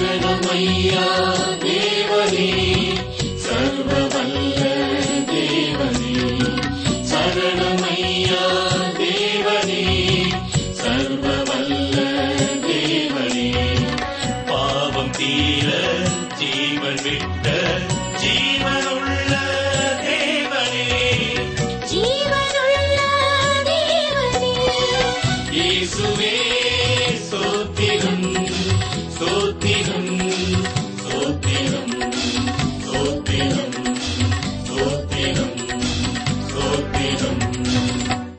சரணமையா தேவனே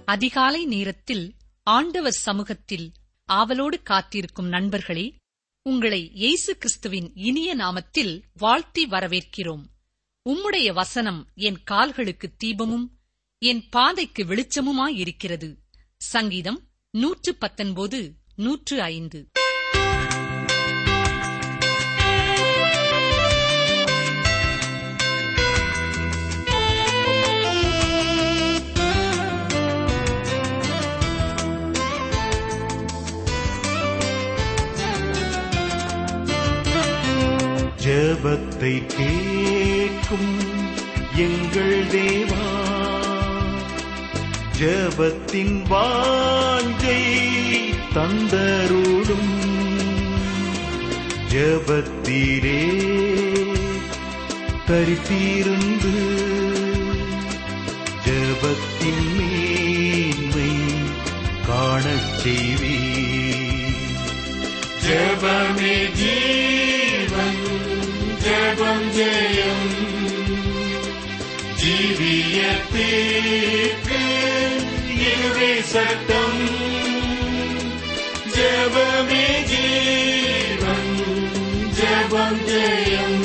அதிகாலை நேரத்தில் ஆண்டவர் சமூகத்தில் ஆவலோடு காத்திருக்கும் நண்பர்களே உங்களை இயேசு கிறிஸ்துவின் இனிய நாமத்தில் வாழ்த்தி வரவேற்கிறோம். உம்முடைய வசனம் என் கால்களுக்கு தீபமும் என் பாதைக்கு வெளிச்சமுமாயிருக்கிறது. சங்கீதம் நூற்று பத்தொன்பது நூற்று ஐந்து. ஜெபத்தை கேட்கும் எங்கள் தேவா. ஜபத்தின் வாஞ்சை தந்தருளும். ஜபத்திலே தரித்திருந்து ஜபத்தின் மேன்மை காணச் செய்வே ஜபமே ஜீ ஜெயம். ஜெயம் ஜீவியத்தீர்க்கு இதுவே சட்டம். ஜபமே ஜீவன் ஜபம் ஜெயம்.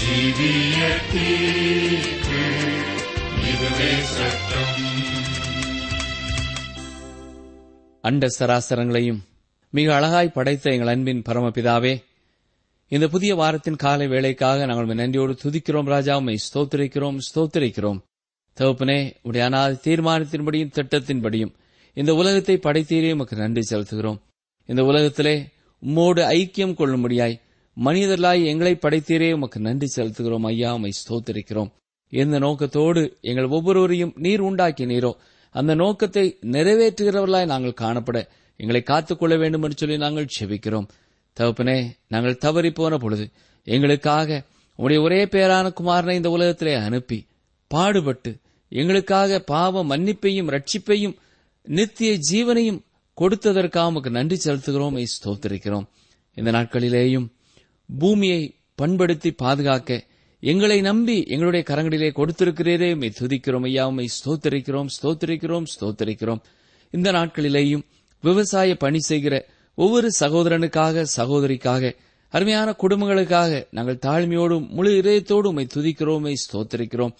ஜீவியத்தீர்க்கு இதுவே சட்டம். அண்ட சராசரங்களையும் மிக அழகாய் படைத்த எங்கள் அன்பின் பரமபிதாவே இந்த புதிய வாரத்தின் காலை வேலைக்காக நாங்கள் நன்றியோடு துதிக்கிறோம் ராஜா உண்மை ஸ்தோத்திரிக்கிறோம் ஸ்தோத்திரிக்கிறோம். தகப்பனே உடைய அனாதி தீர்மானத்தின்படியும் திட்டத்தின்படியும் இந்த உலகத்தை படைத்தீரே உமக்கு நன்றி செலுத்துகிறோம். இந்த உலகத்திலே உம்மோடு ஐக்கியம் கொள்ளும்படியாய் மனிதர்களாய் எங்களை படைத்தீரே உமக்கு நன்றி செலுத்துகிறோம் ஐயா உமை ஸ்தோத்திரிக்கிறோம். இந்த நோக்கத்தோடு எங்கள் ஒவ்வொருவரையும் நீர் உண்டாக்கி நீரோ அந்த நோக்கத்தை நிறைவேற்றுகிறவர்களாய் நாங்கள் காணப்பட எங்களை காத்துக்கொள்ள வேண்டும் என்று சொல்லி நாங்கள் செபிக்கிறோம். தகப்பனே நாங்கள் தவறி போன பொழுது எங்களுக்காக உடைய ஒரே பேரான குமாரனை இந்த உலகத்திலே அனுப்பி பாடுபட்டு எங்களுக்காக பாவ மன்னிப்பையும் ரட்சிப்பையும் நித்திய ஜீவனையும் கொடுத்ததற்காக உமக்கு நன்றி செலுத்துகிறோம் ஸ்தோத்திருக்கிறோம். இந்த நாட்களிலேயும் பூமியை பண்படுத்தி பாதுகாக்க எங்களை நம்பி எங்களுடைய கரங்களிலே கொடுத்திருக்கிறீரே உமை துதிக்கிறோம் ஐயா உமை ஸ்தோத்திருக்கிறோம் ஸ்தோத்திருக்கிறோம் ஸ்தோத்திரிக்கிறோம். இந்த நாட்களிலேயும் விவசாய பணி செய்கிற ஒவ்வொரு சகோதரனுக்காக சகோதரிக்காக அருமையான குடும்பங்களுக்காக நாங்கள் தாழ்மையோடும் முழு இதயத்தோடு உமை துதிக்கிறோம் ஸ்தோத்தரிக்கிறோம்.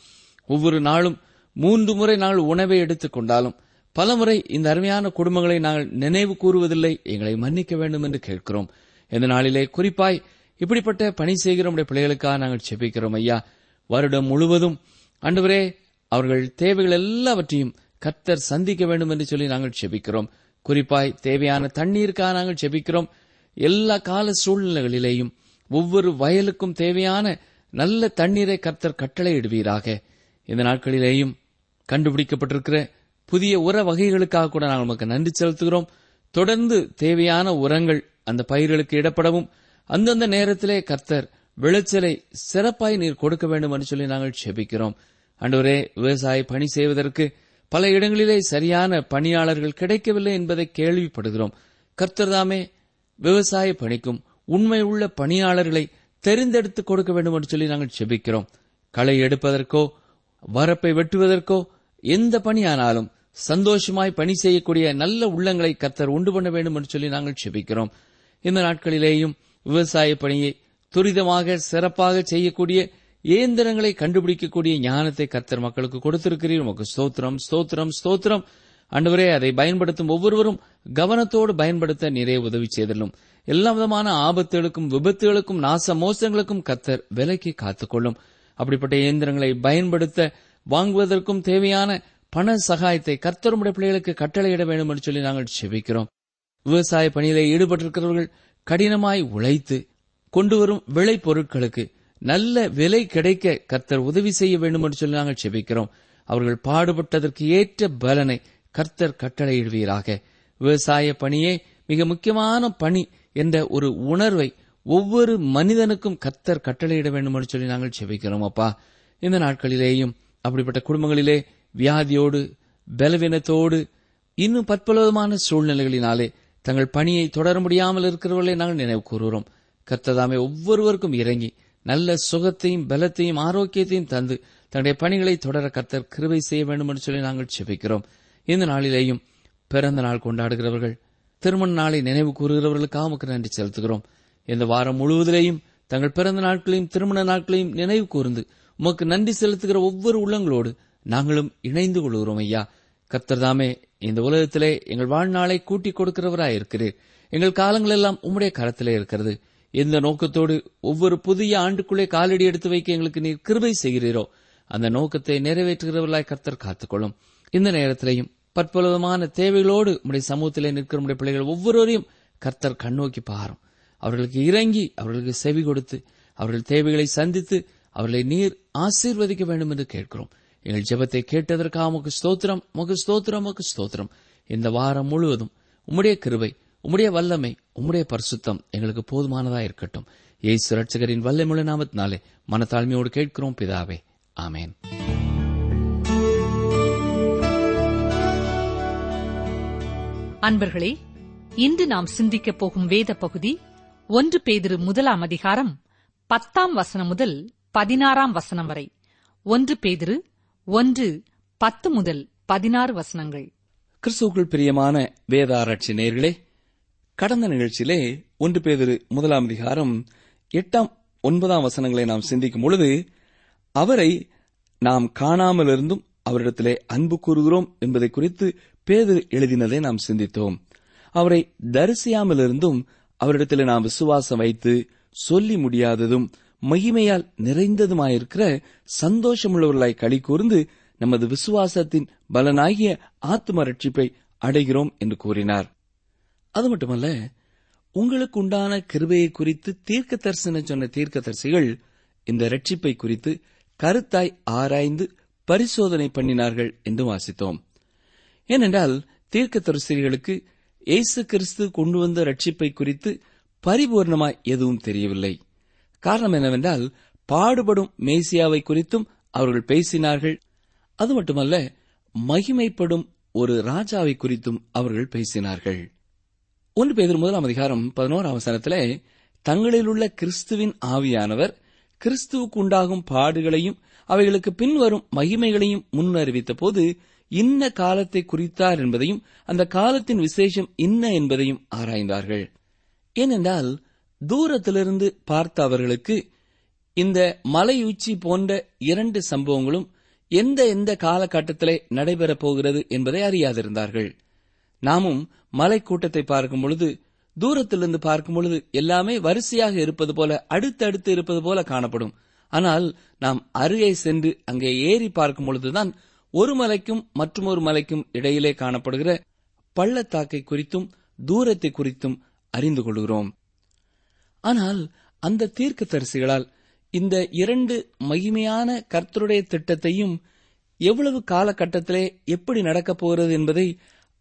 ஒவ்வொரு நாளும் மூன்று முறை நாங்கள் உணவை எடுத்துக் கொண்டாலும் பலமுறை இந்த அருமையான குடும்பங்களை நாங்கள் நினைவு கூறுவதில்லை எங்களை மன்னிக்க வேண்டும் என்று கேட்கிறோம். இந்த நாளிலே குறிப்பாய் இப்படிப்பட்ட பணி செய்கிற நம்முடைய பிள்ளைகளுக்காக நாங்கள் செபிக்கிறோம் ஐயா. வருடம் முழுவதும் அன்றுவரே அவர்கள் தேவைகள் எல்லாவற்றையும் கர்த்தர் சந்திக்க வேண்டும் என்று சொல்லி நாங்கள் செபிக்கிறோம் குறிப்பாய் தேவையான தண்ணீருக்காக நாங்கள் செபிக்கிறோம். எல்லா கால சூழ்நிலைகளிலேயும் ஒவ்வொரு வயலுக்கும் தேவையான நல்ல தண்ணீரை கர்த்தர் கட்டளையிடுவீராக. இந்த நாட்களிலேயும் கண்டுபிடிக்கப்பட்டிருக்கிற புதிய உர வகைகளுக்காக கூட நாங்கள் நமக்கு நன்றி செலுத்துகிறோம். தொடர்ந்து தேவையான உரங்கள் அந்த பயிர்களுக்கு இடப்படவும். அந்தந்த நேரத்திலே கர்த்தர் விளைச்சலை சிறப்பாய் நீர் கொடுக்க வேண்டும் என்று சொல்லி நாங்கள் செபிக்கிறோம். அன்றுவரே விவசாய பணி செய்வதற்கு பல இடங்களிலே சரியான பணியாளர்கள் கிடைக்கவில்லை என்பதை கேள்விப்படுகிறோம். கர்த்தர் தாமே விவசாய பணிக்கும் உண்மை உள்ள பணியாளர்களை தெரிந்தெடுத்து கொடுக்க வேண்டும் என்று சொல்லி நாங்கள் செபிக்கிறோம். களை எடுப்பதற்கோ வரப்பை வெட்டுவதற்கோ எந்த பணியானாலும் சந்தோஷமாய் பணி செய்யக்கூடிய நல்ல உள்ளங்களை கர்த்தர் உண்டு பண்ண வேண்டும் என்று சொல்லி நாங்கள் செபிக்கிறோம். இந்த நாட்களிலேயும் விவசாய பணியை துரிதமாக சிறப்பாக செய்யக்கூடிய இயந்திரங்களை கண்டுபிடிக்கக்கூடிய ஞானத்தை கர்த்தர் மக்களுக்கு கொடுத்திருக்கிறீர். உமக்கு ஸ்தோத்திரம் ஸ்தோத்திரம் ஸ்தோத்திரம். அன்றுவரே அதை பயன்படுத்தும் ஒவ்வொருவரும் கவனத்தோடு பயன்படுத்த நிறைய உதவி செய்தலும். எல்லா விதமான ஆபத்துகளுக்கும் விபத்துகளுக்கும் நாச மோசங்களுக்கும் கத்தர் விலைக்கு காத்துக்கொள்ளும். அப்படிப்பட்ட இயந்திரங்களை பயன்படுத்த வாங்குவதற்கும் தேவையான பண சகாயத்தை கர்த்தருடைய பிள்ளைகளுக்கு கட்டளையிட வேண்டும் என்று சொல்லி நாங்கள் செபிக்கிறோம். விவசாய பணியிலே ஈடுபட்டிருக்கிறவர்கள் கடினமாய் உழைத்து கொண்டு வரும் விளை பொருட்களுக்கு நல்ல விலை கிடைக்க கர்த்தர் உதவி செய்ய வேண்டும் என்று சொல்லி நாங்கள் செபிக்கிறோம். அவர்கள் பாடுபட்டதற்கு ஏற்ற பலனை கர்த்தர் கட்டளையிடுவீராக. விவசாய பணியே மிக முக்கியமான பணி என்ற ஒரு உணர்வை ஒவ்வொரு மனிதனுக்கும் கர்த்தர் கட்டளையிட வேண்டும் என்று சொல்லி நாங்கள் செபிக்கிறோம் அப்பா. இந்த நாட்களிலேயும் அப்படிப்பட்ட குடும்பங்களிலே வியாதியோடு பலவீனத்தோடு இன்னும் பற்பலவிதமான சூழ்நிலைகளினாலே தங்கள் பணியை தொடர முடியாமல் இருக்கிறவர்களை நாங்கள் நினைவு கூறுகிறோம். கர்த்ததாமே ஒவ்வொருவருக்கும் இறங்கி நல்ல சுகத்தையும் பலத்தையும் ஆரோக்கியத்தையும் தந்து தன்னுடைய பணிகளை தொடர கத்தர் கிருவை செய்ய வேண்டும் என்று சொல்லி நாங்கள் செபிக்கிறோம் இந்த நாளிலேயும் பிறந்த நாள் கொண்டாடுகிறவர்கள் திருமண நாளை நினைவு கூறுகிறவர்களுக்காக நமக்கு நன்றி செலுத்துகிறோம். இந்த வாரம் முழுவதிலேயும் தங்கள் பிறந்த நாட்களையும் திருமண நாட்களையும் நினைவு கூர்ந்து உமக்கு நன்றி செலுத்துகிற ஒவ்வொரு உள்ளங்களோடு நாங்களும் இணைந்து கொள்கிறோம் ஐயா. கர்த்தர்தாமே இந்த உலகத்திலே எங்கள் வாழ்நாளை கூட்டிக் கொடுக்கிறவராயிருக்கிறீர். எங்கள் காலங்கள் எல்லாம் உம்முடைய கரத்திலே இருக்கிறது. இந்த நோக்கத்தோடு ஒவ்வொரு புதிய ஆண்டுக்குள்ளே காலடி எடுத்து வைக்க எங்களுக்கு நீர் கிருபை செய்கிறீரோ. அந்த நோக்கத்தை நிறைவேற்றுகிறவர்களாய் கர்த்தர் காத்துக்கொள்ளும். இந்த நேரத்திலையும் பற்பலவிதமான தேவைகளோடு நம்முடைய சமூகத்திலே நிற்கிற உம்முடைய பிள்ளைகள் ஒவ்வொருவரையும் கர்த்தர் கண்ணோக்கி பாரும். அவர்களுக்கு இறங்கி அவர்களுக்கு செவி கொடுத்து அவர்கள் தேவைகளை சந்தித்து அவர்களை நீர் ஆசீர்வதிக்க வேண்டும் என்று கேட்கிறோம். எங்கள் ஜெபத்தை கேட்டதற்காக உமக்கு ஸ்தோத்திரம் உமக்கு ஸ்தோத்திரம் உமக்கு ஸ்தோத்திரம். இந்த வாரம் முழுவதும் உம்முடைய கிருபை உம்முடைய வல்லமை உம்முடைய பரிசுத்தம் எங்களுக்கு போதுமானதா இருக்கட்டும். ஏசு ரட்சகரின் வல்லமுள்ள நாமத்தினாலே மனத்தாழ்மையோடு கேட்கிறோம் பிதாவே. ஆமேன். அன்பர்களே இன்று நாம் சிந்திக்கப் போகும் வேத பகுதி ஒன்று பேதிரு முதலாம் அதிகாரம் பத்தாம் வசனம் முதல் பதினாறாம் வசனம் வரை. ஒன்று பேதிரு ஒன்று பத்து முதல் பதினாறு வசனங்கள். கிறிஸ்துவுக்குள் பிரியமான வேத ஆராய்ச்சி நேர்களே கடந்த நிகழ்ச்சியிலே ஒன்று பேதிரு முதலாம் அதிகாரம் எட்டாம் ஒன்பதாம் வசனங்களை நாம் சிந்திக்கும் பொழுது அவரை நாம் காணாமல் இருந்தும் அவரிடத்திலே அன்பு கூறுகிறோம் என்பதை குறித்து பேதிரு எழுதினதை நாம் சிந்தித்தோம். அவரை தரிசியாமல் இருந்தும் அவரிடத்திலே நாம் விசுவாசம் வைத்து சொல்லி முடியாததும் மகிமையால் நிறைந்ததுமாயிருக்கிற சந்தோஷமுள்ளவர்களாய் களி கூர்ந்து நமது விசுவாசத்தின் பலனாகிய ஆத்ம ரட்சிப்பை அடைகிறோம் என்று கூறினார். அது மட்டுமல்ல உங்களுக்கு உண்டான கிருபையை குறித்து தீர்க்க தரிசனம் சொன்ன தீர்க்க தரிசிகள் இந்த ரட்சிப்பை குறித்து கருத்தாய் ஆராய்ந்து பரிசோதனை பண்ணினார்கள் என்று வாசித்தோம். ஏனென்றால் தீர்க்க தரிசிகளுக்கு இயேசு கிறிஸ்து கொண்டு வந்த ரட்சிப்பை குறித்து பரிபூர்ணமாய் எதுவும் தெரியவில்லை. காரணம் என்னவென்றால் பாடுபடும் மேசியாவை குறித்தும் அவர்கள் பேசினார்கள். அது மட்டுமல்ல மகிமைப்படும் ஒரு ராஜாவை குறித்தும் அவர்கள் பேசினார்கள். ஒன்று பேதர் முதலாம் அதிகாரம் பதினோராம் வசனத்திலே தங்களில் உள்ள கிறிஸ்துவின் ஆவியானவர் கிறிஸ்துவுக்கு உண்டாகும் பாடுகளையும் அவைகளுக்கு பின்வரும் மகிமைகளையும் முன்னறிவித்த போது இன்ன காலத்தை குறித்தார் என்பதையும் அந்த காலத்தின் விசேஷம் இன்ன என்பதையும் ஆராய்ந்தார்கள். ஏனென்றால் தூரத்திலிருந்து பார்த்த அவர்களுக்கு இந்த மலையுச்சி போன்ற இரண்டு சம்பவங்களும் எந்த எந்த காலகட்டத்திலே நடைபெறப் போகிறது என்பதை அறியாதிருந்தார்கள். நாமும் மலை கூட்டத்தை பார்க்கும் பொழுது தூரத்திலிருந்து பார்க்கும் பொழுது எல்லாமே வரிசையாக இருப்பது போல அடுத்தடுத்து இருப்பது போல காணப்படும். ஆனால் நாம் அருகே சென்று அங்கே ஏறி பார்க்கும் பொழுதுதான் ஒரு மலைக்கும் மற்றொரு மலைக்கும் இடையிலே காணப்படுகிற பள்ளத்தாக்கை குறித்தும் தூரத்தை குறித்தும் அறிந்து கொள்கிறோம். ஆனால் அந்த தீர்க்க தரிசிகளால் இந்த இரண்டு மகிமையான கர்த்தருடைய திட்டத்தையும் எவ்வளவு காலகட்டத்திலே எப்படி நடக்கப் போகிறது என்பதை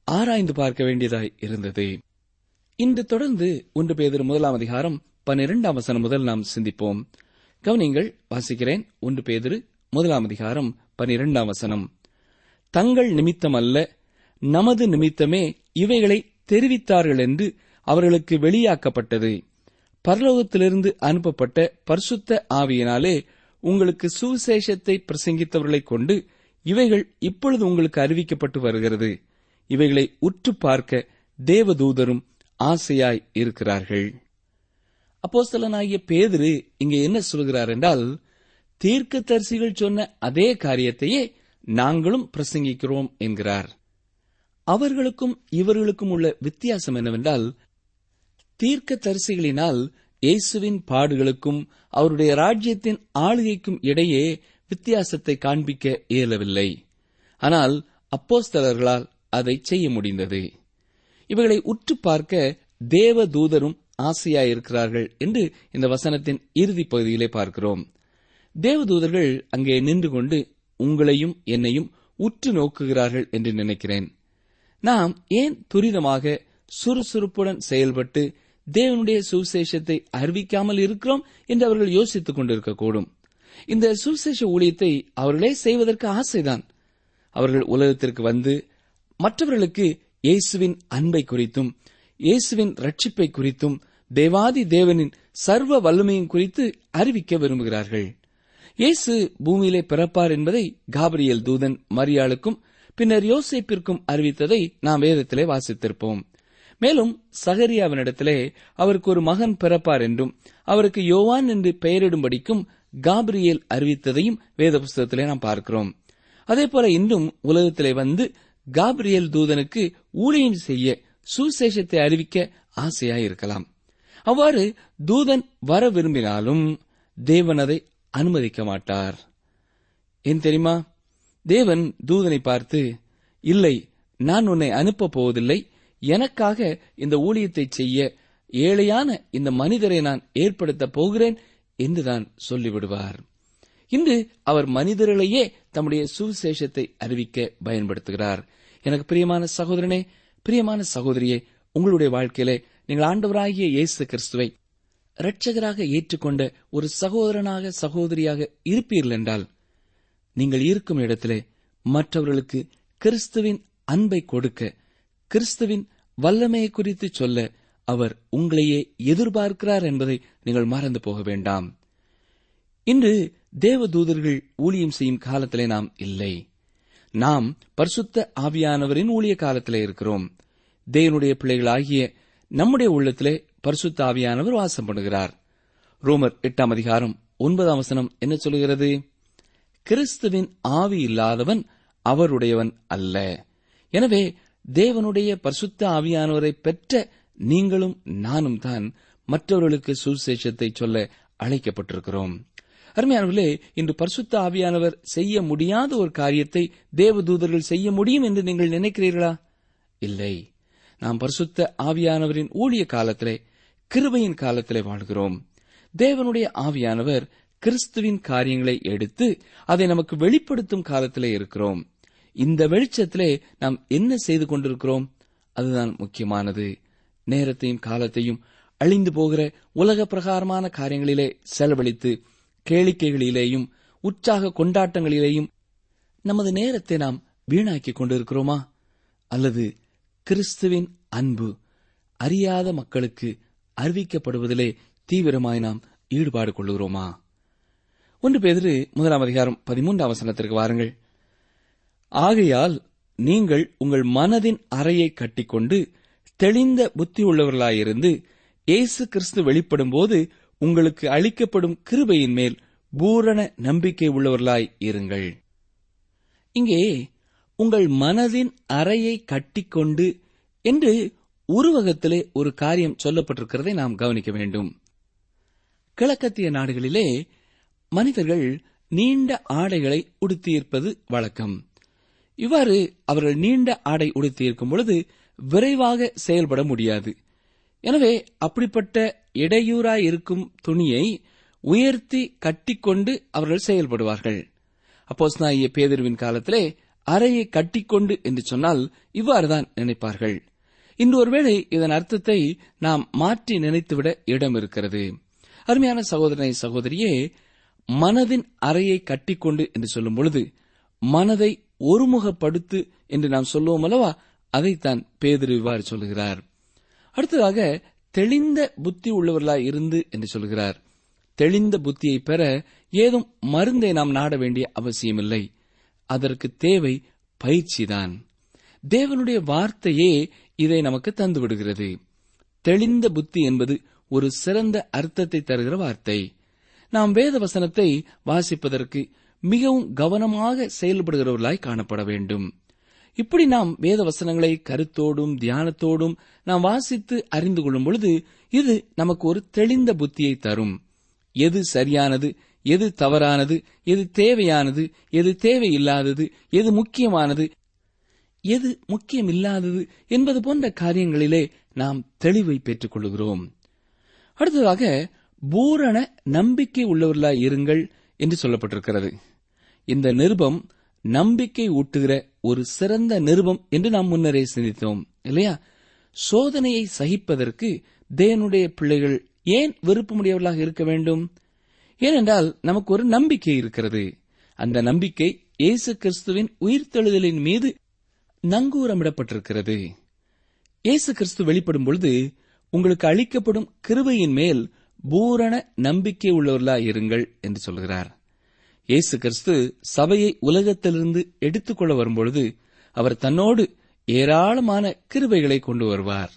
ஆராய்ந்து பார்க்க வேண்டியதாய் இருந்தது. இன்று தொடர்ந்து ஒன்று பேதர் முதலாம் அதிகாரம் பன்னிரெண்டாம் வசனம் முதல் நாம் சிந்திப்போம். கவனிங்கள் வாசிக்கிறேன். ஒன்று பேதிரு முதலாம் அதிகாரம் பன்னிரெண்டாம் வசனம். தங்கள் நிமித்தம் அல்ல நமது நிமித்தமே இவைகளை தெரிவித்தார்கள் என்று அவர்களுக்கு வெளியாக்கப்பட்டது. பரலோகத்திலிருந்து அனுப்பப்பட்ட பரிசுத்த ஆவியினாலே உங்களுக்கு சுவிசேஷத்தை பிரசங்கித்தவர்களைக் கொண்டு இவைகள் இப்பொழுது உங்களுக்கு அறிவிக்கப்பட்டு வருகிறது. இவைகளை உற்று பார்க்க தேவதூதரும் ஆசையாய் இருக்கிறார்கள். அப்போஸ்தலனாகிய பேதிரு இங்கே என்ன சொல்கிறார் என்றால் தீர்க்கதரிசிகள் சொன்ன அதே காரியத்தையே நாங்களும் பிரசங்கிக்கிறோம் என்கிறார். அவர்களுக்கும் இவர்களுக்கும் உள்ள வித்தியாசம் என்னவென்றால் தீர்க்க தரிசிகளினால் இயேசுவின் பாடுகளுக்கும் அவருடைய ராஜ்யத்தின் ஆளுகைக்கும் இடையே வித்தியாசத்தை காண்பிக்க இயலவில்லை. ஆனால் அப்போஸ்தலர்களால் அதை செய்ய முடிந்தது. இவைகளை உற்று பார்க்க தேவ தூதரும் ஆசையாயிருக்கிறார்கள் என்று இந்த வசனத்தின் இறுதிப் பகுதியிலே பார்க்கிறோம். தேவதூதர்கள் அங்கே நின்று கொண்டு உங்களையும் என்னையும் உற்று நோக்குகிறார்கள் என்று நினைக்கிறேன். நாம் ஏன் துரிதமாக சுறுசுறுப்புடன் செயல்பட்டு தேவனுடைய சுவிசேஷத்தை அறிவிக்காமல் இருக்கிறோம் என்று அவர்கள் யோசித்துக் கொண்டிருக்கக்கூடும். இந்த சுவிசேஷ ஊழியத்தை அவர்களே செய்வதற்கு ஆசைதான். அவர்கள் உலகத்திற்கு வந்து மற்றவர்களுக்கு இயேசுவின் அன்பை குறித்தும் இயேசுவின் ரட்சிப்பை குறித்தும் தேவாதி தேவனின் சர்வ வல்லமையும் குறித்து அறிவிக்க விரும்புகிறார்கள். இயேசு பூமியிலே பிறப்பார் என்பதை காபிரியல் தூதன் மரியாளுக்கும் பின்னர் யோசேப்பிற்கும் அறிவித்ததை நாம் வேதத்திலே வாசித்திருப்போம். மேலும் சகரியாவினிடத்திலே அவருக்கு ஒரு மகன் பிறப்பார் என்றும் அவருக்கு யோவான் என்று பெயரிடும்படிக்கும் காபிரியல் அறிவித்ததையும் வேத புஸ்தகத்திலே நாம் பார்க்கிறோம். அதே போல இன்னும் உலகத்திலே வந்து காபிரியல் தூதனுக்கு ஊழியம் செய்ய சுசேஷத்தை அறிவிக்க ஆசையாயிருக்கலாம். அவ்வாறு தூதன் வர விரும்பினாலும் தேவன் அதை அனுமதிக்க மாட்டார். ஏன் தெரியுமா? தேவன் தூதனை பார்த்து இல்லை நான் உன்னை அனுப்பப் போவதில்லை. எனக்காக இந்த ஊழியத்தை செய்ய ஏழையான இந்த மனிதரை நான் ஏற்படுத்தப் போகிறேன் என்றுதான் சொல்லிவிடுவார். இன்று அவர் மனிதர்களையே தம்முடைய சுவிசேஷத்தை அறிவிக்க பயன்படுத்துகிறார். எனக்கு பிரியமான சகோதரனே பிரியமான சகோதரியே உங்களுடைய வாழ்க்கையிலே நீங்கள் ஆண்டவராகிய இயேசு கிறிஸ்துவை இரட்சகராக ஏற்றுக்கொண்ட ஒரு சகோதரனாக சகோதரியாக இருப்பீர்கள் என்றால் நீங்கள் இருக்கும் இடத்திலே மற்றவர்களுக்கு கிறிஸ்துவின் அன்பை கொடுக்க கிறிஸ்துவின் வல்லமையை குறித்து சொல்ல அவர் உங்களையே எதிர்பார்க்கிறார் என்பதை நீங்கள் மறந்து போக வேண்டாம். இன்று தேவதூதர்கள் ஊழியம் செய்யும் காலத்திலே நாம் இல்லை. நாம் பரிசுத்த ஆவியானவரின் ஊழிய காலத்திலே இருக்கிறோம். தேவனுடைய பிள்ளைகளாகிய நம்முடைய உள்ளத்திலே பரிசுத்த ஆவியானவர் வாசம் பண்ணுகிறார். ரோமர் எட்டாம் அதிகாரம் ஒன்பதாம் வசனம் என்ன சொல்கிறது கிறிஸ்துவின் ஆவி இல்லாதவன் அவருடையவன் அல்ல. எனவே தேவனுடைய பரிசுத்த ஆவியானவரை பெற்ற நீங்களும் நானும் தான் மற்றவர்களுக்கு சுசேஷத்தை சொல்ல அழைக்கப்பட்டிருக்கிறோம். அருமையானவர்களே இன்று பரிசுத்த ஆவியானவர் செய்ய முடியாத ஒரு காரியத்தை தேவதூதர்கள் செய்ய முடியும் என்று நீங்கள் நினைக்கிறீர்களா? இல்லை. நாம் பரிசுத்த ஆவியானவரின் ஊழிய காலத்திலே கிருபையின் காலத்திலே வாழ்கிறோம். தேவனுடைய ஆவியானவர் கிறிஸ்துவின் காரியங்களை எடுத்து அதை நமக்கு வெளிப்படுத்தும் காலத்திலே இருக்கிறோம். இந்த வெளிச்சத்திலே நாம் என்ன செய்து கொண்டிருக்கிறோம்? அதுதான் முக்கியமானது. நேரத்தையும் காலத்தையும் அழிந்து போகிற உலக பிரகாரமான காரியங்களிலே செலவழித்து கேளிக்கைகளிலேயும் உற்சாக கொண்டாட்டங்களிலேயும் நமது நேரத்தை நாம் வீணாக்கிக் கொண்டிருக்கிறோமா? அல்லது கிறிஸ்துவின் அன்பு அறியாத மக்களுக்கு அறிவிக்கப்படுவதிலே தீவிரமாய் நாம் ஈடுபாடு கொள்கிறோமா ஒன்று பேதிரு முதலாம் அதிகாரம் பதிமூன்றாம் வசனத்திற்கு வாருங்கள். ஆகையால் நீங்கள் உங்கள் மனதின் அறையை கட்டிக்கொண்டு தெளிந்த புத்தி உள்ளவர்களாயிருந்து இயேசு கிறிஸ்து வெளிப்படும் போது உங்களுக்கு அளிக்கப்படும் கிருபையின் மேல் பூரண நம்பிக்கை உள்ளவர்களாய் இருங்கள். இங்கே உங்கள் மனதின் அறையை கட்டிக்கொண்டு என்று உருவகத்திலே ஒரு காரியம் சொல்லப்பட்டிருக்கிறதை நாம் கவனிக்க வேண்டும். கிழக்கத்திய நாடுகளிலே மனிதர்கள் நீண்ட ஆடைகளை உடுத்தியிருப்பது வழக்கம். இவ்வாறு அவர்கள் நீண்ட ஆடை உடுத்தியிருக்கும் பொழுது விரைவாக செயல்பட முடியாது. எனவே அப்படிப்பட்ட இடையூறாய் இருக்கும் துணியை உயர்த்தி கட்டிக்கொண்டு அவர்கள் செயல்படுவார்கள். அப்போஸ் நாய பேதர்வின் காலத்திலே அறையை கட்டிக்கொண்டு என்று சொன்னால் இவ்வாறுதான் நினைப்பார்கள். இன்று ஒருவேளை இதன் அர்த்தத்தை நாம் மாற்றி நினைத்துவிட இடம் இருக்கிறது அருமையான சகோதரனை சகோதரியே மனதின் அறையை கட்டிக்கொண்டு என்று சொல்லும் பொழுது மனதை ஒருமுகப்படுத்து என்று நாம் சொல்லுவோம் அல்லவா? அதைத்தான் பேதிரு இவ்வாறு சொல்லுகிறார். அடுத்ததாக தெளிந்த புத்தி உள்ளவர்களாய் இருந்து என்று சொல்கிறார். தெளிந்த புத்தியை பெற ஏதும் மருந்தை நாம் நாட வேண்டிய அவசியமில்லை. அதற்கு தேவை பயிற்சிதான். தேவனுடைய வார்த்தையே இதை நமக்கு தந்து விடுகிறது. தெளிந்த புத்தி என்பது ஒரு சிறந்த அர்த்தத்தை தருகிற வார்த்தை. நாம் வேத வசனத்தை வாசிப்பதற்கு மிகவும் கவனமாக செயல்படுகிறவர்களாய் காணப்பட வேண்டும். இப்படி நாம் வேத வசனங்களை கருத்தோடும் தியானத்தோடும் நாம் வாசித்து அறிந்து கொள்ளும் பொழுது இது நமக்கு ஒரு தெளிந்த புத்தியை தரும். எது சரியானது எது தவறானது எது தேவையானது எது தேவையில்லாதது எது முக்கியமானது எது முக்கியமில்லாதது என்பது போன்ற காரியங்களிலே நாம் தெளிவை பெற்றுக் கொள்கிறோம் அடுத்ததாக பூரண நம்பிக்கை உள்ளவர்களாய் இருங்கள் என்று சொல்லப்பட்டிருக்கிறது. இந்த நிருபம் நம்பிக்கை ஊட்டுகிற ஒரு சிறந்த நிருபம் என்று நாம் முன்னரே சிந்தித்தோம் இல்லையா? சோதனையை சகிப்பதற்கு தேவனுடைய பிள்ளைகள் ஏன் விருப்பமுடையவர்களாக இருக்க வேண்டும்? ஏனென்றால் நமக்கு ஒரு நம்பிக்கை இருக்கிறது. அந்த நம்பிக்கை இயேசு கிறிஸ்துவின் உயிர்த்தெழுதலின் மீது நங்கூரமிடப்பட்டிருக்கிறது. இயேசு கிறிஸ்து வெளிப்படும் பொழுது உங்களுக்கு அளிக்கப்படும் கிருபையின் மேல் பூரண நம்பிக்கை உள்ளவர்களா இருங்கள் என்று சொல்கிறார். இயேசு கிறிஸ்து சபையை உலகத்திலிருந்து எடுத்துக்கொள்ள வரும்பொழுது அவர் தன்னோடு ஏராளமான கிருபைகளை கொண்டு வருவார்.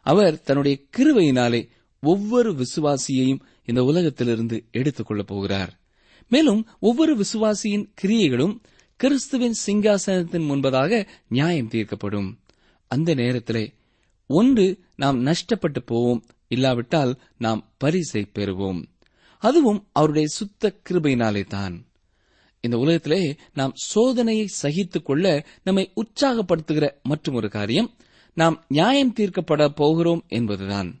அவர் தன்னுடைய கிருபையினாலே ஒவ்வொரு விசுவாசியையும் இந்த உலகத்திலிருந்து எடுத்துக்கொள்ளப் போகிறார். மேலும் ஒவ்வொரு விசுவாசியின் கிரியைகளும் கிறிஸ்துவின் சிங்காசனத்தின் முன்பதாக நியாயம் தீர்க்கப்படும். அந்த நேரத்திலே ஒன்று நாம் நஷ்டப்பட்டு போவோம் இல்லாவிட்டால் நாம் பரிசை பெறுவோம். அதுவும் அவருடைய சுத்த கிருபையினாலே தான் இந்த உலகத்திலே நாம் சோதனையை சகித்துக் கொள்ள நம்மை உற்சாகப்படுத்துகிற மற்றும் ஒரு காரியம் நாம் நியாயம் தீர்க்கப்பட போகிறோம் என்பதுதான்.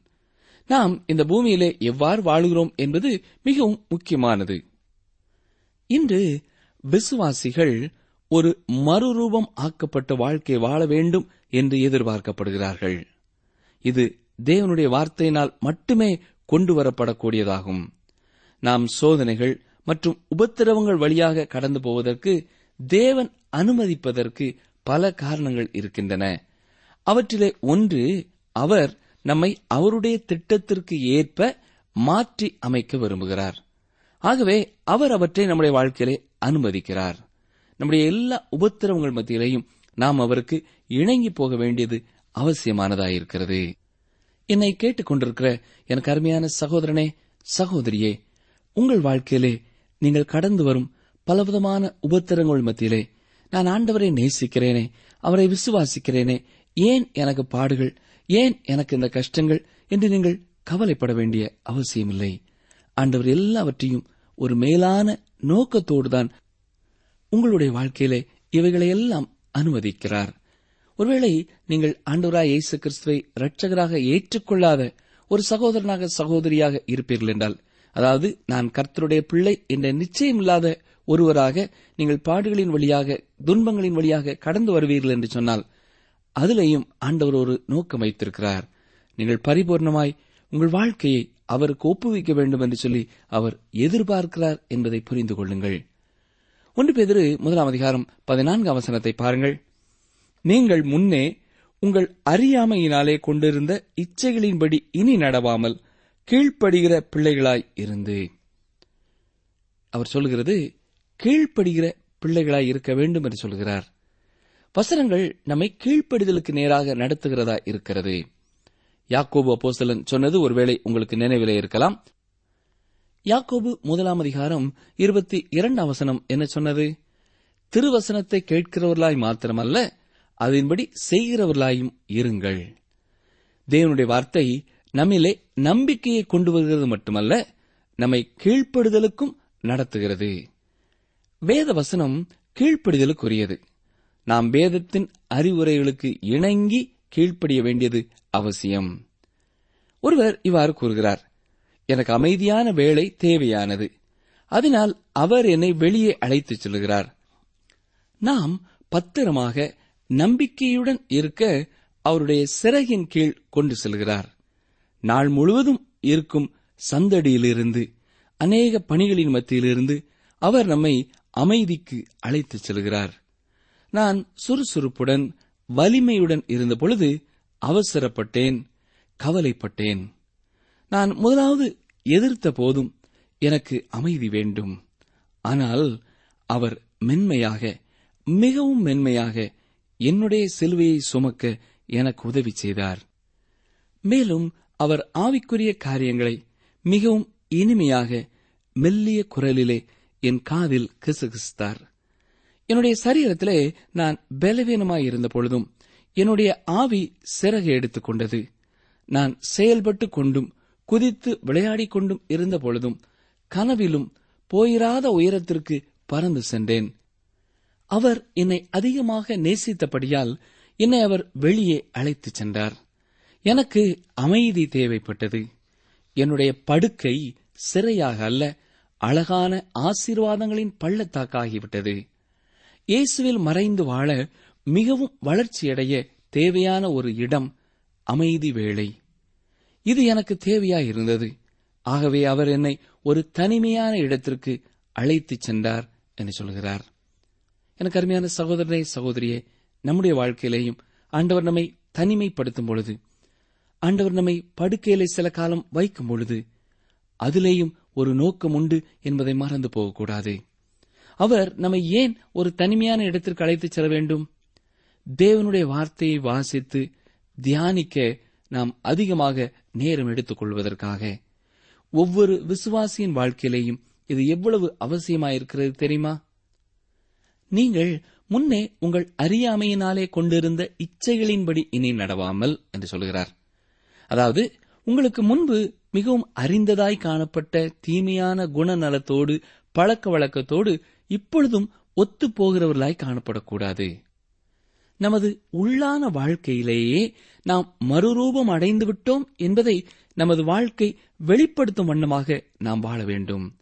நாம் இந்த பூமியிலே எவ்வாறு வாழுகிறோம் என்பது மிகவும் முக்கியமானது. இன்று விசுவாசிகள் ஒரு மறுரூபம் ஆக்கப்பட்ட வாழ்க்கை வாழ வேண்டும் என்று எதிர்பார்க்கப்படுகிறார்கள். இது தேவனுடைய வார்த்தையினால் மட்டுமே கொண்டு வரப்படக்கூடியதாகும். நாம் சோதனைகள் மற்றும் உபத்திரவங்கள் வழியாக கடந்து போவதற்கு தேவன் அனுமதிப்பதற்கு பல காரணங்கள் இருக்கின்றன. அவற்றிலே ஒன்று அவர் நம்மை அவருடைய திட்டத்திற்கு ஏற்ப மாற்றி அமைக்க விரும்புகிறார். ஆகவே அவர் அவற்றை நம்முடைய வாழ்க்கையிலே அனுமதிக்கிறார். நம்முடைய எல்லா உபத்திரவங்கள் மத்தியிலேயும் நாம் அவருக்கு இணங்கி போக வேண்டியது அவசியமானதாயிருக்கிறது. என்னை கேட்டுக்கொண்டிருக்கிற எனக்கு அருமையான சகோதரனே சகோதரியே உங்கள் வாழ்க்கையிலே நீங்கள் கடந்து வரும் பலவிதமான உபத்திரங்கள் மத்தியிலே நான் ஆண்டவரை நேசிக்கிறேனே அவரை விசுவாசிக்கிறேனே ஏன் எனக்கு பாடுகள் ஏன் எனக்கு இந்த கஷ்டங்கள் என்று நீங்கள் கவலைப்பட வேண்டிய அவசியமில்லை. ஆண்டவர் எல்லாவற்றையும் ஒரு மேலான நோக்கத்தோடுதான் உங்களுடைய வாழ்க்கையிலே இவைகளையெல்லாம் அனுமதிக்கிறார். ஒருவேளை நீங்கள் ஆண்டவராய் இயேசு கிறிஸ்துவை இரட்சகராக ஏற்றுக்கொள்ளாத ஒரு சகோதரனாக சகோதரியாக இருப்பீர்கள் என்றால் அதாவது நான் கர்த்தருடைய பிள்ளை என்ற நிச்சயமில்லாத ஒருவராக நீங்கள் பாடுகளின் வழியாக துன்பங்களின் வழியாக கடந்து வருவீர்கள் என்று சொன்னால் அதிலேயும் ஆண்டவர் ஒரு நோக்கம் வைத்திருக்கிறார். நீங்கள் பரிபூர்ணமாய் உங்கள் வாழ்க்கையை அவருக்கு ஒப்புவிக்க வேண்டும் என்று சொல்லி அவர் எதிர்பார்க்கிறார் என்பதை புரிந்து கொள்ளுங்கள். ஒன்று பேதிரு முதலாம் அதிகாரம் பதினான்கு அவசரத்தை பாருங்கள். நீங்கள் முன்னே உங்கள் அறியாமையினாலே கொண்டிருந்த இச்சைகளின்படி இனி நடவாமல் கீழ்ப்படுகிற பிள்ளைகளாய் இருந்து. அவர் சொல்கிறது கீழ்ப்படுகிற பிள்ளைகளாய் இருக்க வேண்டும் என்று சொல்கிறார். வசனங்கள் நம்மை கீழ்ப்படிதலுக்கு நேராக நடத்துகிறதா இருக்கிறது. யாக்கோபு அப்போசலன் சொன்னது ஒருவேளை உங்களுக்கு நினைவிலே இருக்கலாம். யாக்கோபு முதலாம் அதிகாரம் இருபத்தி இரண்டாம் வசனம் என்ன சொன்னது? திருவசனத்தை கேட்கிறவர்களாய் மாத்திரமல்ல அதன்படி செய்கிறவர்களாயும் இருங்கள். தேவனுடைய வார்த்தை நம்மிலே நம்பிக்கையை கொண்டு வருகிறது மட்டுமல்ல நம்மை கீழ்ப்படுதலுக்கும் நடத்துகிறது. வேத வசனம் கீழ்ப்படுதலுக்குரியது. நாம் வேதத்தின் அறிவுரைகளுக்கு இணங்கி கீழ்ப்படிய வேண்டியது அவசியம். ஒருவர் இவ்வாறு கூறுகிறார் எனக்கு அமைதியான வேலை தேவையானது. அதனால் அவர் என்னை வெளியே அழைத்துச் செல்கிறார். நாம் பத்திரமாக நம்பிக்கையுடன் இருக்க அவருடைய சிறகின் கீழ் கொண்டு செல்கிறார். நாள் முழுவதும் இருக்கும் சந்தடியிலிருந்து அநேக பணிகளின் மத்தியிலிருந்து அவர் நம்மை அமைதிக்கு அழைத்துச் செல்கிறார். நான் சுறுசுறுப்புடன் வலிமையுடன் இருந்த பொழுது அவசரப்பட்டேன் கவலைப்பட்டேன். நான் முதலாவது எதிர்த்த போதும் எனக்கு அமைதி வேண்டும். ஆனால் அவர் மென்மையாக மிகவும் மென்மையாக என்னுடைய சிலுவையை சுமக்க எனக்கு உதவி செய்தார். மேலும் அவர் ஆவிக்குரிய காரியங்களை மிகவும் இனிமையாக மெல்லிய குரலிலே என் காதில் கிசுகிசுத்தார். என்னுடைய சரீரத்திலே நான் பலவீனமாய் இருந்த பொழுதும் என்னுடைய ஆவி சிறகு எடுத்துக் கொண்டது. நான் செயல்பட்டு கொண்டும் குதித்து விளையாடிக் கொண்டும் இருந்த பொழுதும் கனவிலும் போயிராத உயரத்திற்கு பறந்து சென்றேன். அவர் என்னை அதிகமாக நேசித்தபடியால் என்னை அவர் வெளியே அழைத்துச் சென்றார். எனக்கு அமைதி தேவைப்பட்டது. என்னுடைய படுக்கை சிறையாக அல்ல அழகான ஆசீர்வாதங்களின் பள்ளத்தாக்காகிவிட்டது. இயேசுவில் மறைந்து வாழ மிகவும் வளர்ச்சியடைய தேவையான ஒரு இடம் அமைதி வேளை. இது எனக்கு தேவையாயிருந்தது. ஆகவே அவர் என்னை ஒரு தனிமையான இடத்திற்கு அழைத்துச் சென்றார் என்று சொல்கிறார். எனக்கு அருமையான சகோதரனே சகோதரியே நம்முடைய வாழ்க்கையிலேயும் ஆண்டவர் நம்மை தனிமைப்படுத்தும் பொழுது ஆண்டவர் நம்மை படுக்கையிலே சில காலம் வைக்கும் பொழுது அதிலேயும் ஒரு நோக்கம் உண்டு என்பதை மறந்து போகக்கூடாது. அவர் நம்மை ஏன் ஒரு தனிமையான இடத்திற்கு அழைத்துச் செல்ல வேண்டும்? தேவனுடைய வார்த்தையை வாசித்து தியானிக்க நாம் அதிகமாக நேரம் எடுத்துக் கொள்வதற்காக. ஒவ்வொரு விசுவாசியின் வாழ்க்கையிலேயும் இது எவ்வளவு அவசியமாயிருக்கிறது தெரியுமா? நீங்கள் முன்னே உங்கள் அறியாமையினாலே கொண்டிருந்த இச்சைகளின்படி இனி நடவாமல் என்று சொல்கிறார். அதாவது உங்களுக்கு முன்பு மிகவும் அறிந்ததாய் காணப்பட்ட தீமையான குணநலத்தோடு பழக்க வழக்கத்தோடு இப்பொழுதும் ஒத்துப் போகிறவர்களாய் காணப்படக்கூடாது. நமது உள்ளான வாழ்க்கையிலேயே நாம் மறுரூபம் அடைந்து விட்டோம் என்பதை நமது வாழ்க்கை வெளிப்படுத்தும் வண்ணமாக நாம் வாழ வேண்டும்.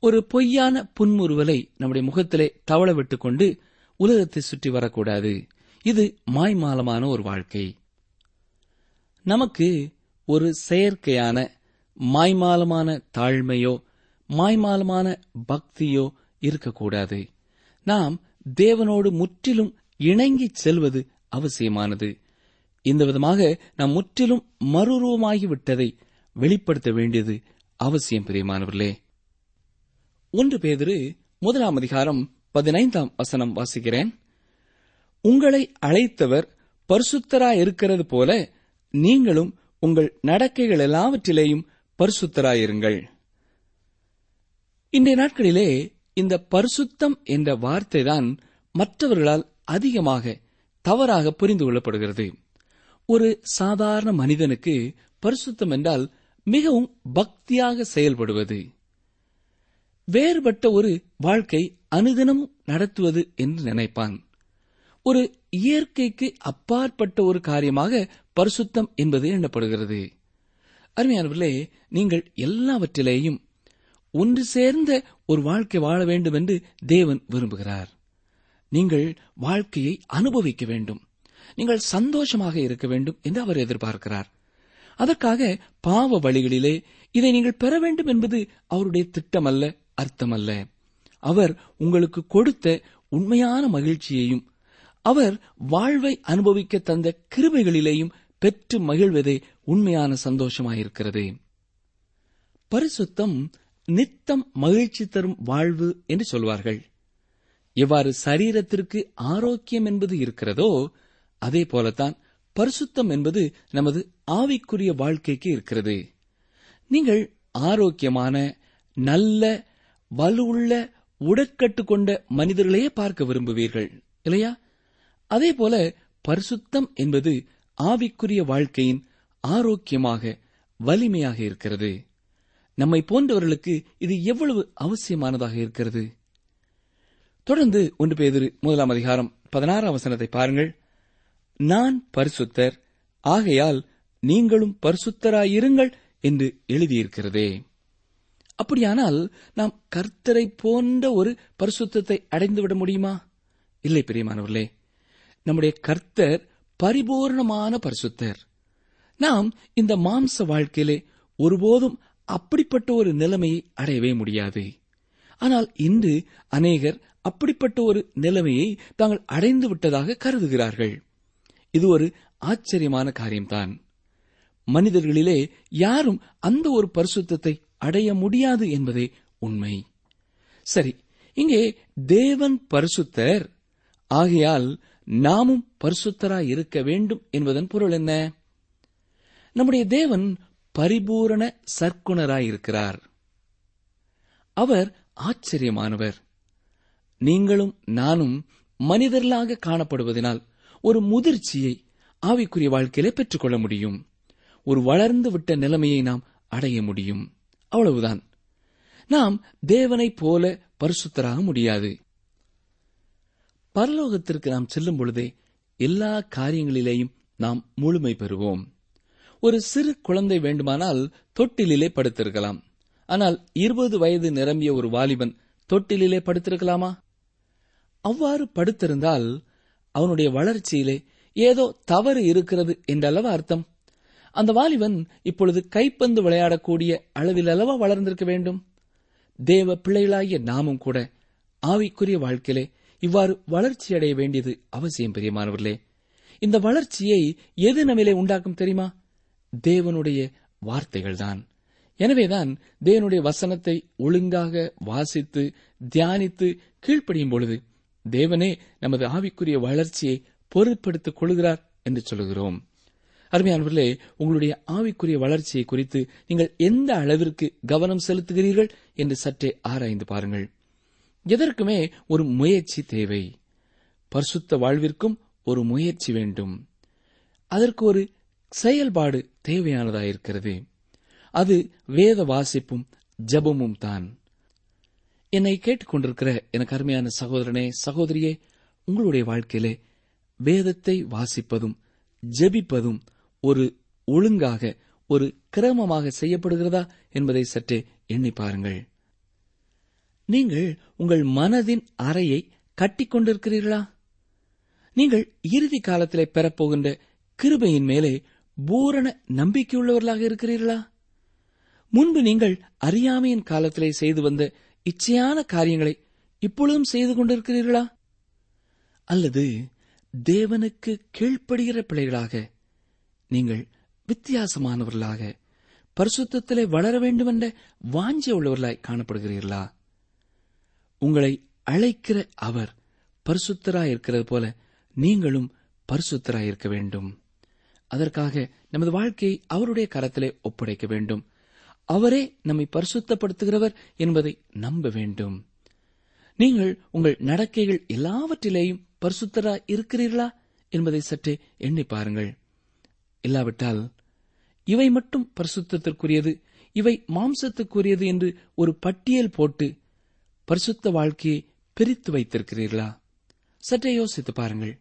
ஒரு பொய்யான புன்முறுவலை நம்முடைய முகத்திலே தவள விட்டுக் கொண்டு உலகத்தை சுற்றி வரக்கூடாது. இது மாய்மாலமான ஒரு வாழ்க்கை. நமக்கு ஒரு செயற்கையான மாய்மாலமான தாழ்மையோ மாய்மாலமான பக்தியோ இருக்கக்கூடாது. நாம் தேவனோடு முற்றிலும் இணங்கிச் செல்வது அவசியமானது. இந்த விதமாக நாம் முற்றிலும் மறுரூபமாகிவிட்டதை வெளிப்படுத்த வேண்டியது அவசியம் பிரியமானவர்களே. ஒன்று பேதிரு முதலாம் அதிகாரம் பதினைந்தாம் வசனம் வாசிக்கிறேன். உங்களை அழைத்தவர் பரிசுத்தராயிருக்கிறது போல நீங்களும் உங்கள் நடக்கைகள் எல்லாவற்றிலேயும் பரிசுத்தராயிருங்கள். இன்றைய நாட்களிலே இந்த பரிசுத்தம் என்ற வார்த்தைதான் மற்றவர்களால் அதிகமாக தவறாக புரிந்து கொள்ளப்படுகிறது. ஒரு சாதாரண மனிதனுக்கு பரிசுத்தம் என்றால் மிகவும் பக்தியாக செயல்படுவது. வேறுபட்ட ஒரு வாழ்க்கை அனுதினமும் நடத்துவது என்று நினைப்பான். ஒரு இயற்கைக்கு அப்பாற்பட்ட ஒரு காரியமாக பரிசுத்தம் என்பது எண்ணப்படுகிறது. அருமையானவர்களே நீங்கள் எல்லாவற்றிலேயும் ஒன்று சேர்ந்த ஒரு வாழ்க்கை வாழ வேண்டும் என்று தேவன் விரும்புகிறார். நீங்கள் வாழ்க்கையை அனுபவிக்க வேண்டும். நீங்கள் சந்தோஷமாக இருக்க வேண்டும் என்று அவர் எதிர்பார்க்கிறார். அதற்காக பாவ வழிகளிலே இதை நீங்கள் பெற வேண்டும் என்பது அவருடைய திட்டம் அல்ல அர்த்தம் அல்ல அவர் உங்களுக்கு கொடுத்த உண்மையான மகிழ்ச்சியையும் அவர் வாழ்வை அனுபவிக்க தந்த கிருபைகளிலேயும் பெற்று மகிழ்வதே உண்மையான சந்தோஷமாயிருக்கிறது. பரிசுத்தம் நித்தம் மகிழ்ச்சி தரும் வாழ்வு என்று சொல்வார்கள். எவ்வாறு சரீரத்திற்கு ஆரோக்கியம் என்பது இருக்கிறதோ அதே போலத்தான் பரிசுத்தம் என்பது நமது ஆவிக்குரிய வாழ்க்கைக்கு இருக்கிறது. நீங்கள் ஆரோக்கியமான நல்ல வலுவுள்ள உடற்கட்டு கொண்ட மனிதர்களையே பார்க்க விரும்புவீர்கள் இல்லையா? அதே போல பரிசுத்தம் என்பது ஆவிக்குரிய வாழ்க்கையின் ஆரோக்கியமாக வலிமையாக இருக்கிறது. நம்மை போன்றவர்களுக்கு இது எவ்வளவு அவசியமானதாக இருக்கிறது? தொடர்ந்து ஒன்று பேதிரு முதலாம் அதிகாரம் பதினாறாம் வசனத்தை பாருங்கள். நான் பரிசுத்தர் ஆகையால் நீங்களும் பரிசுத்தராயிருங்கள் என்று எழுதியிருக்கிறதே. அப்படியானால் நாம் கர்த்தரை போன்ற ஒரு பரிசுத்தத்தை அடைந்துவிட முடியுமா? இல்லை பிரியமானவர்களே நம்முடைய கர்த்தர் பரிபூர்ணமான பரிசுத்தர். நாம் இந்த மாம்ச வாழ்க்கையிலே ஒருபோதும் அப்படிப்பட்ட ஒரு நிலைமையை அடையவே முடியாது. ஆனால் இன்று அநேகர் அப்படிப்பட்ட ஒரு நிலைமையை தாங்கள் அடைந்து விட்டதாக கருதுகிறார்கள். இது ஒரு ஆச்சரியமான காரியம்தான். மனிதர்களிலே யாரும் அந்த ஒரு பரிசுத்தத்தை அடைய முடியாது என்பதே உண்மை. சரி இங்கே தேவன் பரிசுத்தர். ஆகையால் நாமும் பரிசுத்தராய் இருக்க வேண்டும் என்பதன் பொருள் என்ன? நம்முடைய தேவன் பரிபூரண சர்க்குணராயிருக்கிறார் அவர் ஆச்சரியமானவர். நீங்களும் நானும் மனிதர்களாக காணப்படுவதனால் ஒரு முதிர்ச்சியை ஆவிக்குரிய வாழ்க்கையிலே பெற்றுக்கொள்ள முடியும். ஒரு வளர்ந்து விட்ட நிலைமையை நாம் அடைய முடியும். அவ்வளவுதான். நாம் தேவனைப் போல பரிசுத்தராக முடியாது. பரலோகத்திற்கு நாம் செல்லும் பொழுதே எல்லா காரியங்களிலேயும் நாம் முழுமை பெறுவோம். ஒரு சிறு குழந்தை வேண்டுமானால் தொட்டிலிலே படுத்திருக்கலாம். ஆனால் இருபது வயது நிரம்பிய ஒரு வாலிபன் தொட்டிலிலே படுத்திருக்கலாமா? அவ்வாறு படுத்திருந்தால் அவனுடைய வளர்ச்சியிலே ஏதோ தவறு இருக்கிறது என்றளவு அர்த்தம்? அந்த வாலிபன் இப்பொழுது கைப்பந்து விளையாடக்கூடிய அளவில் அளவா வளர்ந்திருக்க வேண்டும்? தேவ பிள்ளைகளாகிய நாமும் கூட ஆவிக்குரிய வாழ்க்கையிலே இவ்வாறு வளர்ச்சியடைய வேண்டியது அவசியம் பிரியமானவர்களே. இந்த வளர்ச்சியை எது நம்மிலே உண்டாக்கும் தெரியுமா? தேவனுடைய வார்த்தைகள்தான். எனவேதான் தேவனுடைய வசனத்தை ஒழுங்காக வாசித்து தியானித்து கீழ்ப்படியும் பொழுது தேவனே நமது ஆவிக்குரிய வளர்ச்சியை பொருட்படுத்திக் கொள்கிறார் என்று சொல்கிறோம் அருமையானவர்களே உங்களுடைய ஆவிக்குரிய வளர்ச்சியை குறித்து நீங்கள் எந்த அளவிற்கு கவனம் செலுத்துகிறீர்கள் என்று சற்றே ஆராய்ந்து பாருங்கள். எதற்குமே ஒரு முயற்சி தேவை. பரிசுத்த வாழ்விற்கும் ஒரு முயற்சி வேண்டும். அதற்கு ஒரு செயல்பாடு தேவையானதாயிருக்கிறது. அது வேத வாசிப்பும் ஜபமும் தான். என்னை கேட்டுக்கொண்டிருக்கிற எனக்கு அருமையான சகோதரனே சகோதரியே உங்களுடைய வாழ்க்கையிலே வேதத்தை வாசிப்பதும் ஜெபிப்பதும் ஒரு ஒழுங்காக ஒரு கிரமமாக செய்யப்படுகிறதா என்பதை சற்றே எண்ணி பாருங்கள். நீங்கள் உங்கள் மனதின் அறையை கட்டிக்கொண்டிருக்கிறீர்களா நீங்கள் இறுதி காலத்திலே பெறப்போகின்ற கிருபையின் மேலே பூரண நம்பிக்கையுள்ளவர்களாக இருக்கிறீர்களா? முன்பு நீங்கள் அறியாமையின் காலத்திலே செய்து வந்த இச்சையான காரியங்களை இப்பொழுதும் செய்து கொண்டிருக்கிறீர்களா? அல்லது தேவனுக்கு கீழ்ப்படுகிற பிள்ளைகளாக நீங்கள் வித்தியாசமானவர்களாக பரிசுத்தத்திலே வளர வேண்டுமென்ற வாஞ்சை உள்ளவர்களாய் காணப்படுகிறீர்களா? உங்களை அழைக்கிற அவர் பரிசுத்தராயிருக்கிறது போல நீங்களும் பரிசுத்தராயிருக்க வேண்டும். அதற்காக நமது வாழ்க்கையை அவருடைய கரத்திலே ஒப்படைக்க வேண்டும். அவரே நம்மை பரிசுத்தப்படுத்துகிறவர் என்பதை நம்ப வேண்டும். நீங்கள் உங்கள் நடக்கைகள் எல்லாவற்றிலேயும் பரிசுத்தராய் இருக்கிறீர்களா என்பதை சற்றே எண்ணி பாருங்கள். இல்லாவிட்டால் இவை மட்டும் பரிசுத்தத்திற்குரியது இவை மாம்சத்துக்குரியது என்று ஒரு பட்டியல் போட்டு பரிசுத்த வாழ்க்கையை பிரித்து வைத்திருக்கிறீர்களா? சற்றே யோசித்து பாருங்கள்.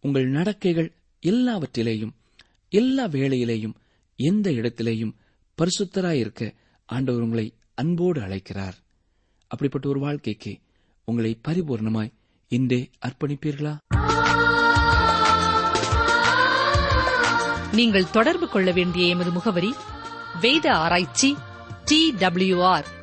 உங்கள் நடக்கைகள் எல்லாவற்றிலேயும் எல்லா வேளையிலேயும் எந்த இடத்திலேயும் பரிசுத்தராயிருக்க ஆண்டவர் உங்களை அன்போடு அழைக்கிறார். அப்படிப்பட்ட ஒரு வாழ்க்கைக்கு உங்களை பரிபூர்ணமாய் இன்றே அர்ப்பணிப்பீர்களா? நீங்கள் தொடர்பு கொள்ள வேண்டிய எமது முகவரி வேத ஆராய்ச்சி D R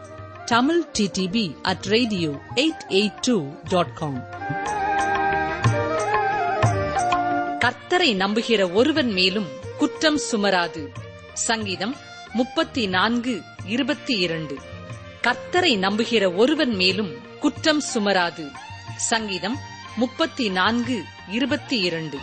Tamil TDP at radio eight eight two dot com கர்த்தரை நம்புகிற ஒருவன் மேலும் குற்றம் சுமராது. சங்கீதம் முப்பத்தி நான்கு இருபத்தி இரண்டு. கர்த்தரை நம்புகிற ஒருவன் மேலும் குற்றம் சுமராது. சங்கீதம் முப்பத்தி நான்கு இருபத்தி இரண்டு.